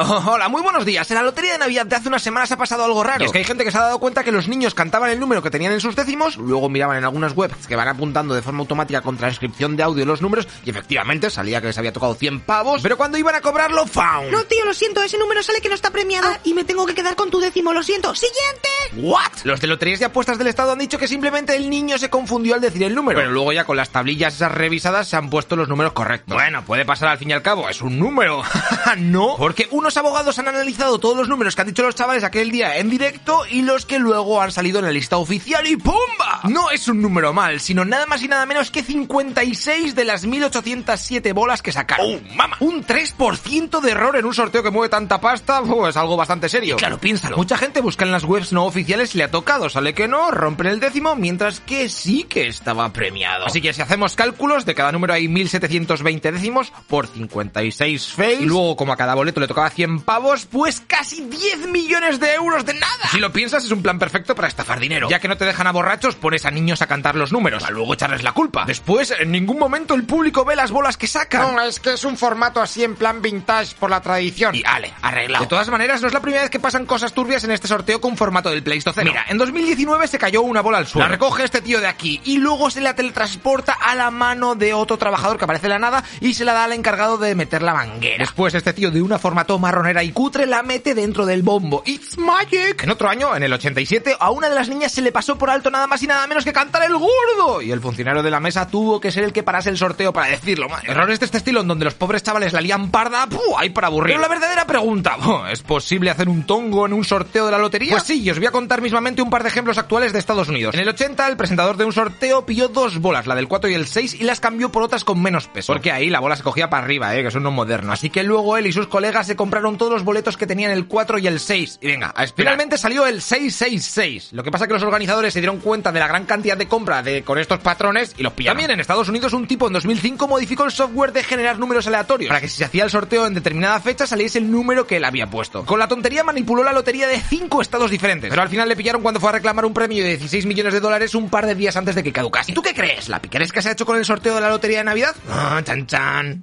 Oh, hola, muy buenos días. En la lotería de Navidad de hace unas semanas ha pasado algo raro. Y es que hay gente que se ha dado cuenta que los niños cantaban el número que tenían en sus décimos, luego miraban en algunas webs que van apuntando de forma automática con transcripción de audio los números y efectivamente salía que les había tocado 100 pavos, pero cuando iban a cobrarlo, ¡found! No, tío, lo siento, ese número sale que no está premiado. Ah, y me tengo que quedar con tu décimo, lo siento. ¡Siguiente! ¿What? Los de loterías y apuestas del Estado han dicho que simplemente el niño se confundió al decir el número. Pero luego ya con las tablillas esas revisadas se han puesto los números correctos. Bueno, puede pasar al fin y al cabo, es un número. no, porque unos abogados han analizado todos los números que han dicho los chavales aquel día en directo y los que luego han salido en la lista oficial y ¡pumba! No es un número mal, sino nada más y nada menos que 56 de las 1807 bolas que sacaron. ¡Oh, mama! Un 3% de error en un sorteo que mueve tanta pasta, es algo bastante serio. claro, piénsalo. Mucha gente busca en las webs no oficiales si le ha tocado, sale que no, rompen el décimo, mientras que sí que estaba premiado. Así que si hacemos cálculos, de cada número hay 1720 décimos por 56 fails, y luego como a cada boleto le tocaba 100 pavos, pues casi 10 millones de euros de nada. Si lo piensas, es un plan perfecto para estafar dinero. Ya que no te dejan a borrachos, pones a niños a cantar los números, a luego echarles la culpa. Después, en ningún momento el público ve las bolas que sacan. No, es que es un formato así en plan vintage por la tradición. Y ale, arreglado. De todas maneras, no es la primera vez que pasan cosas turbias en este sorteo con formato del Pleistoceno. Mira, en 2019 se cayó una bola al suelo. La recoge este tío de aquí y luego se la teletransporta a la mano de otro trabajador que aparece en la nada y se la da al encargado de meter la manguera. Después este tío de una formato marronera y cutre la mete dentro del bombo. ¡It's magic! En otro año, en el 87, a una de las niñas se le pasó por alto nada más y nada menos que cantar el gordo. Y el funcionario de la mesa tuvo que ser el que parase el sorteo para decirlo. Man. Errores de este estilo en donde los pobres chavales la lían parda, ¡puh! Hay para aburrir. Pero la verdadera pregunta, ¿es posible hacer un tongo en un sorteo de la lotería? Pues sí, os voy a contar mismamente un par de ejemplos actuales de Estados Unidos. En el 80, el presentador de un sorteo pilló dos bolas, la del 4 y el 6, y las cambió por otras con menos peso. Porque ahí la bola se cogía para arriba, eh, que es uno moderno. Así que luego él y sus colegas se compraron todos los boletos que tenían el 4 y el 6. Y venga, a esperar. Finalmente salió el 666. Lo que pasa es que los organizadores se dieron cuenta de la gran cantidad de compra de, con estos patrones y los pillaron. También en Estados Unidos un tipo en 2005 modificó el software de generar números aleatorios para que si se hacía el sorteo en determinada fecha saliese el número que él había puesto. Con la tontería manipuló la lotería de 5 estados diferentes, pero al final le pillaron cuando fue a reclamar un premio de 16 millones de dólares un par de días antes de que caducase. ¿Y tú qué crees? ¿La picaresca se ha hecho con el sorteo de la lotería de Navidad? Ah, chan chan.